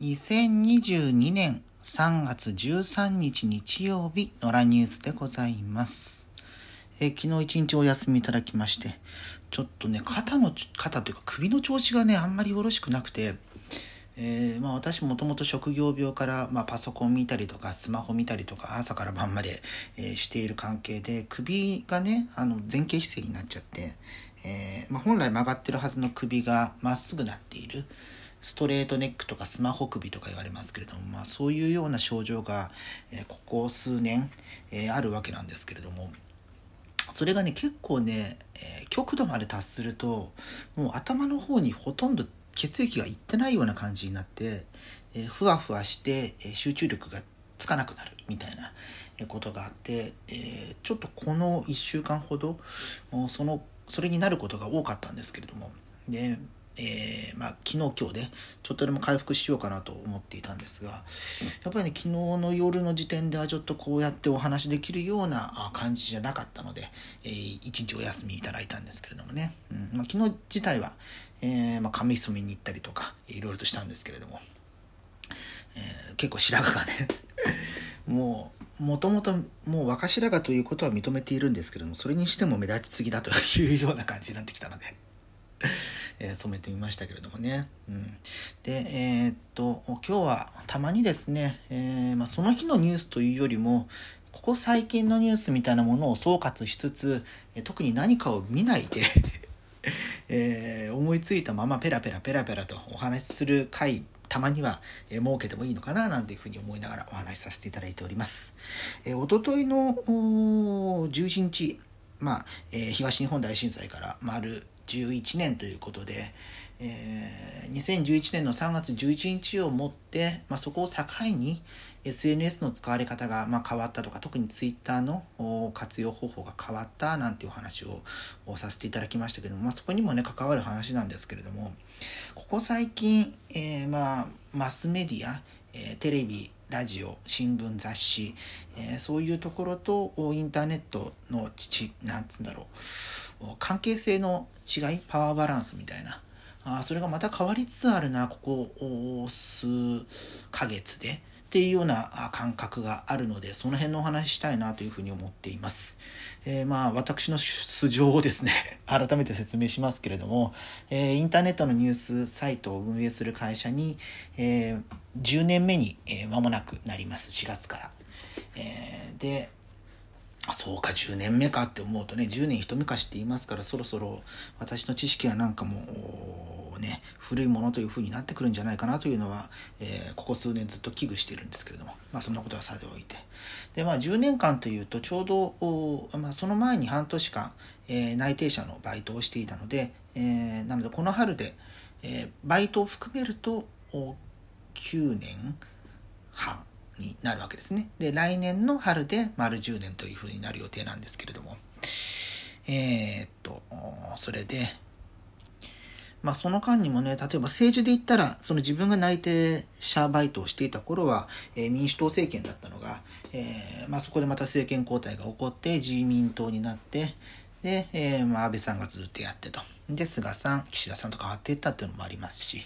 2022年3月13日日曜日のラニュースでございます。え昨日一日お休みいただきまして、ちょっとね、肩の、肩というか首の調子がね、あんまりよろしくなくて、えーまあ、私もともと職業病から、まあ、パソコン見たりとかスマホ見たりとか朝から晩まで、えーしている関係で首がねあの前傾姿勢になっちゃって、えまあ、本来曲がってるはずの首がまっすぐなっているストレートネックとかスマホ首とか言われますけれども、まあ、そういうような症状が、えここ数年、えあるわけなんですけれども。それがね結構ね、え極度まで達するともう頭の方にほとんど血液がいってないような感じになって、えふわふわして、え集中力がつかなくなるみたいなことがあって、えーちょっとこの1週間ほどもうそのそれになることが多かったんですけれどもで、えーまあ、昨日今日でちょっとでも回復しようかなと思っていたんですがやっぱりね昨日の夜の時点ではちょっとこうやってお話できるような感じじゃなかったので、えー一日お休みいただいたんですけれどもね、うんまあ、昨日自体は、えーまあ、髪染めに行ったりとかいろいろとしたんですけれども、え結構白髪がね もうもともともう若白髪ということは認めているんですけれどもそれにしても目立ちすぎだというような感じになってきたので。えー染めてみましたけれどもね。うん、で、えーっと、今日はたまにですね、えまあ、その日のニュースというよりも、ここ最近のニュースみたいなものを総括しつつ、え特に何かを見ないで、えー思いついたままペラペラペラペラとお話しする回、たまには、えー設けてもいいのかななんていうふうに思いながらお話しさせていただいております。えー、おとといの11日、まあえー東日本大震災から丸11年ということで、えー2011年の3月11日をもって、まあ、そこを境に SNS の使われ方がまあ変わったとか特に Twitter の活用方法が変わったなんていうお話をさせていただきましたけども、まあ、そこにもね関わる話なんですけれどもここ最近、えーまあ、マスメディア、えーテレビラジオ新聞雑誌、えーそういうところとインターネットの父なんつうんだろう関係性の違いパワーバランスみたいなあそれがまた変わりつつあるなここ数ヶ月でっていうような感覚があるのでその辺のお話ししたいなというふうに思っています。えーまあ私の素性をですね 改めて説明しますけれども、えーインターネットのニュースサイトを運営する会社に、えー10年目に、えー間もなくなります4月から。えーでそうか10年目かって思うとね10年一昔って言いますからそろそろ私の知識はなんかもうね古いものというふうになってくるんじゃないかなというのは、えーここ数年ずっと危惧してるんですけれども。まあそんなことはさておいて。でまあ10年間というとちょうど、まあ、その前に半年間、えー内定者のバイトをしていたので、えーなのでこの春で、えバイトを含めると9年半。になるわけですね。で、来年の春で丸10年というふうになる予定なんですけれども。えーっと、それで、まあその間にもね、例えば政治で言ったら、その自分が内定者バイトをしていた頃は、えー民主党政権だったのが、えーまあそこでまた政権交代が起こって自民党になって、で、えーまあ安倍さんがずっとやってと。で、菅さん、岸田さんと変わっていったっていうのもありますし、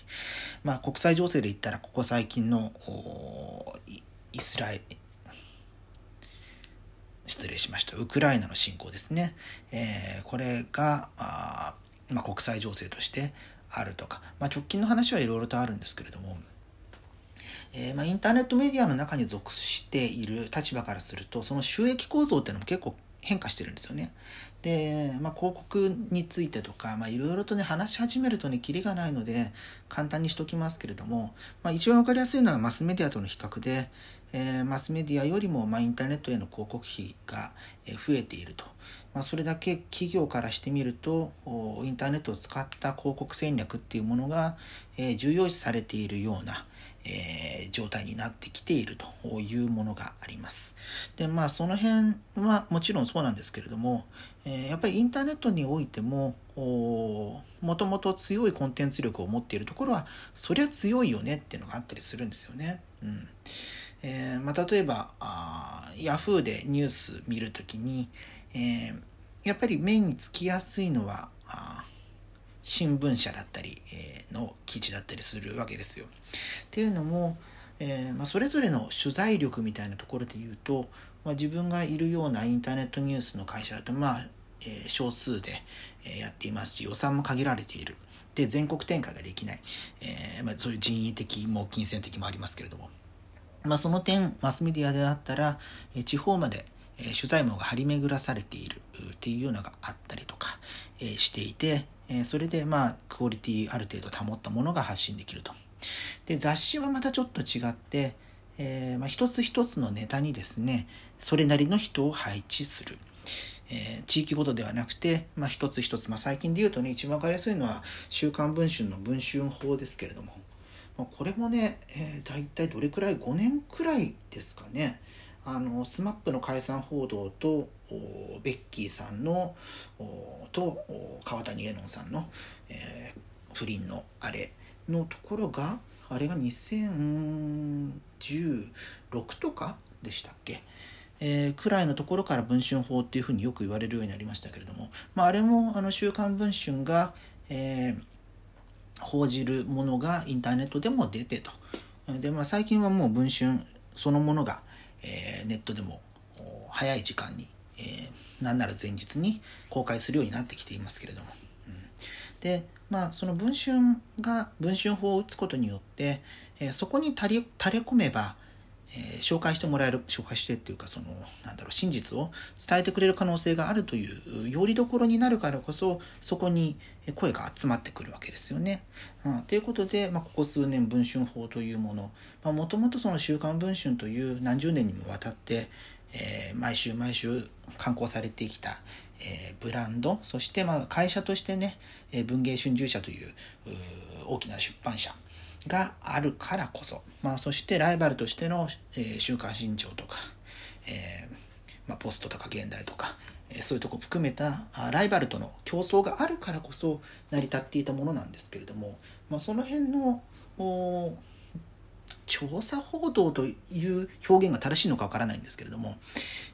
まあ国際情勢で言ったら、ここ最近の、イスラエル、失礼しました。ウクライナの侵攻ですね。えーこれが、あまあ、国際情勢としてあるとか、まあ、直近の話はいろいろとあるんですけれども、えーまあ、インターネットメディアの中に属している立場からするとその収益構造っていうのも結構変化してるんですよね。で、まあ、広告についてとか、まあ、いろいろとね話し始めるとねキリがないので簡単にしときますけれども、まあ、一番わかりやすいのはマスメディアとの比較で、えーマスメディアよりも、まあ、インターネットへの広告費がえ増えていると。まあ、それだけ企業からしてみるとインターネットを使った広告戦略っていうものが、えー重要視されているような、えー状態になってきているというものがあります。でまあその辺はもちろんそうなんですけれども、えやっぱりインターネットにおいてももともと強いコンテンツ力を持っているところはそりゃ強いよねっていうのがあったりするんですよね。うんえーまあ、例えばあヤフーでニュース見るときに、えーやっぱり目につきやすいのは新聞社だったり、えーの記事だったりするわけですよ。っていうのも、えーまあ、それぞれの取材力みたいなところで言うと、まあ、自分がいるようなインターネットニュースの会社だとまあ、えー、少数でやっていますし予算も限られている。で全国展開ができない、えま、そういう人為的も金銭的もありますけれども、まあ、その点マスメディアであったら、地方まで取材網が張り巡らされているっていうのがあったりとか、していて、それでまあクオリティある程度保ったものが発信できると。で雑誌はまたちょっと違って、えー、まあ、一つ一つのネタにですねそれなりの人を配置する。えー、地域ごとではなくて、まあ、一つ一つ、まあ、最近で言うとね一番分かりやすいのは「週刊文春」の文春法ですけれども、まあ、これもね、えー、大体どれくらい？5年くらいですかね。あの SMAP の解散報道とベッキーさんのと川谷絵音さんの、えー、不倫のあれのところがあれが2016とかでしたっけ、えー、くらいのところから文春法っていうふうによく言われるようになりましたけれども、まあ、あれもあの週刊文春が、えー、報じるものがインターネットでも出てと。でまあ、最近はもう文春そのものがえー、ネットでも早い時間に、えー、なんなら前日に公開するようになってきていますけれども、うん、でまあその文春が文春法を打つことによって、えー、そこに垂れ垂れ込めばえー、紹介してもらえる紹介してっていうかそのなんだろう真実を伝えてくれる可能性があるというよりどころになるからこそそこに声が集まってくるわけですよね。うん、ということで、まあ、ここ数年文春法というものもともとその「週刊文春」という何十年にもわたって、えー、毎週毎週刊行されてきた、えー、ブランドそしてまあ会社としてねえ文藝春秋社という大きな出版社があるからこそ、まあ、そしてライバルとしての「えー、週刊新潮」とか、えーまあ、ポストとか現代とか、えー、そういうとこ含めたライバルとの競争があるからこそ成り立っていたものなんですけれども、まあ、その辺の調査報道という表現が正しいのかわからないんですけれども、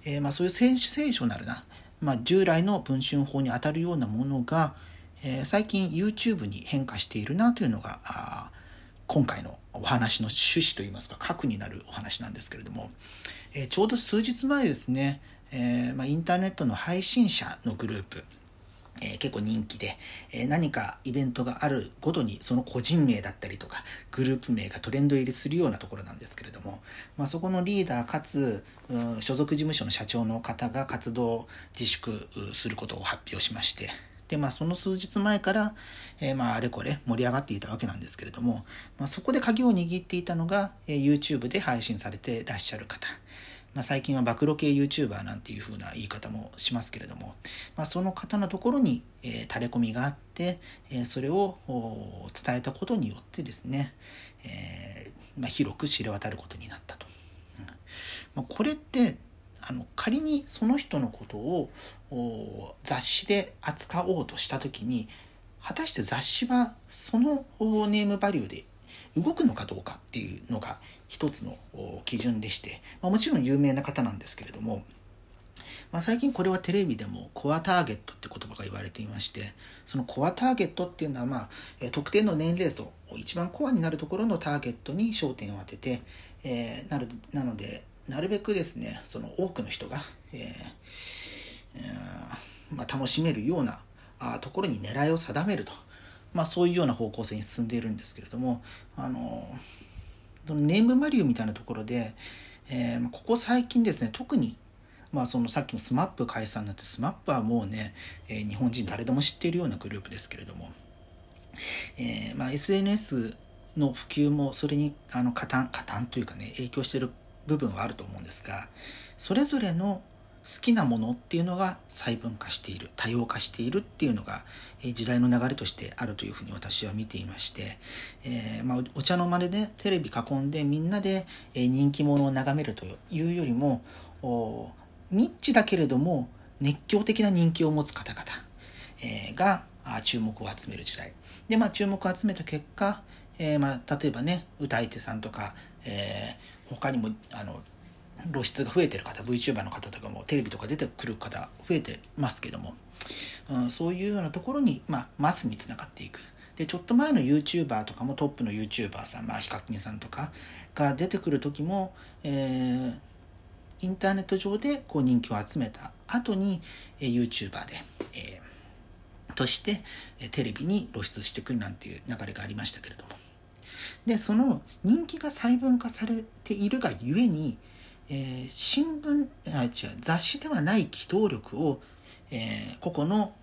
えー、まあそういうセンセーショナルな、まあ、従来の文春法にあたるようなものが、えー、最近 YouTube に変化しているなというのがあ今回のお話の趣旨といいますか核になるお話なんですけれども、えー、ちょうど数日前ですね、えー、まあ、インターネットの配信者のグループえー、結構人気で、えー、何かイベントがあるごとにその個人名だったりとかグループ名がトレンド入りするようなところなんですけれども、まあ、そこのリーダーかつ所属事務所の社長の方が活動自粛することを発表しましてで、まあ、その数日前から、えー、まあ、あれこれ盛り上がっていたわけなんですけれども、まあ、そこで鍵を握っていたのが、えー、YouTube で配信されてらっしゃる方。まあ、最近は暴露系 YouTuber なんていう風な言い方もしますけれども、まあ、その方のところに、えー、垂れ込みがあって、えー、それを伝えたことによってですね、えー、まあ、広く知れ渡ることになったと。うんまあ、これってあの仮にその人のことを雑誌で扱おうとした時に果たして雑誌はそのネームバリューで動くのかどうかっていうのが一つの基準でして、まあ、もちろん有名な方なんですけれども、まあ、最近これはテレビでもコアターゲットって言葉が言われていましてそのコアターゲットっていうのは、まあ、特定の年齢層一番コアになるところのターゲットに焦点を当てて、えー、なるなのでなるべくですねその多くの人が、えーえー、まあ、楽しめるようなあところに狙いを定めると、まあ、そういうような方向性に進んでいるんですけれどもあのネームバリューみたいなところで、えー、ここ最近ですね特にまあ、そのさっきの SMAP 解散になって SMAP はもうね、えー、日本人誰でも知っているようなグループですけれども、えーまあ、SNS の普及もそれにあの加担加担というかね影響している部分はあると思うんですがそれぞれの好きなものっていうのが細分化している多様化しているっていうのが時代の流れとしてあるというふうに私は見ていまして、えー、まあ、お茶の間でねテレビ囲んでみんなで人気者を眺めるというよりもニッチだけれども熱狂的な人気を持つ方々、えーが注目を集める時代。でまあ注目を集めた結果、えー、まあ例えばね歌い手さんとか、えー他にもあの露出が増えてる方 VTuber の方とかもテレビとか出てくる方増えてますけども、うん、そういうようなところに、まあ、マスにつながっていく。でちょっと前の YouTuber とかもトップの YouTuber さん、まあ、ヒカキンさんとかが出てくる時も、えー、インターネット上でこう人気を集めた後に、えー、YouTuber で、えー、として、え、テレビに露出してくるなんていう流れがありましたけれども。でその人気が細分化されているがゆえに、えー、新聞あ違う雑誌ではない機動力を、えー、個々の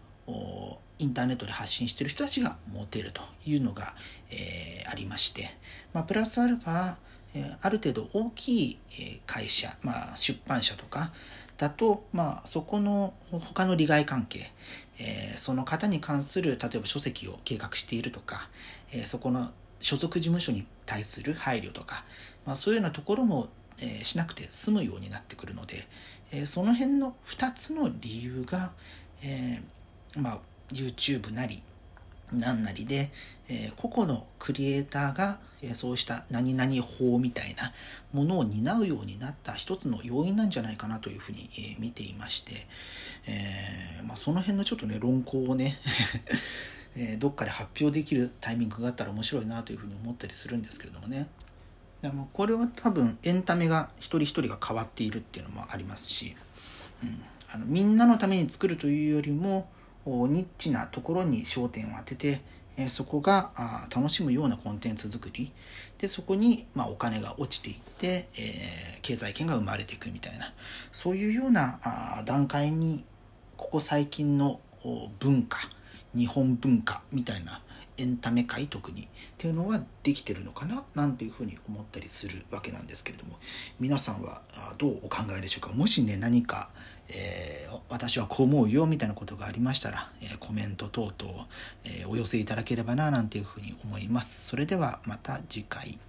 インターネットで発信している人たちが持てるというのが、えー、ありまして、まあ、プラスアルファ、えー、ある程度大きい会社、まあ、出版社とかだと、まあ、そこの他の利害関係、えー、その方に関する例えば書籍を計画しているとか、えー、そこの所属事務所に対する配慮とか、まあ、そういうようなところも、えー、しなくて済むようになってくるので、えー、その辺の2つの理由が、えー、まあ YouTube なり何なりで、え、個々のクリエイターが、え、そうした何々法みたいなものを担うようになった一つの要因なんじゃないかなというふうに、え、見ていまして、えまあ、その辺のちょっとね論考をねえどっかで発表できるタイミングがあったら面白いなというふうに思ったりするんですけれどもね。でもこれは多分エンタメが一人一人が変わっているっていうのもありますし、うん、あのみんなのために作るというよりもニッチなところに焦点を当てて、えそこがあ楽しむようなコンテンツ作り。でそこに、まあ、お金が落ちていって、えー、経済圏が生まれていくみたいな。そういうようなあ段階にここ最近の文化日本文化みたいなエンタメ界特にっていうのはできてるのかななんていうふうに思ったりするわけなんですけれども皆さんはどうお考えでしょうか？もしね何かえー、私はこう思うよみたいなことがありましたら、えー、コメント等々、えー、お寄せいただければななんていうふうに思います。それではまた次回。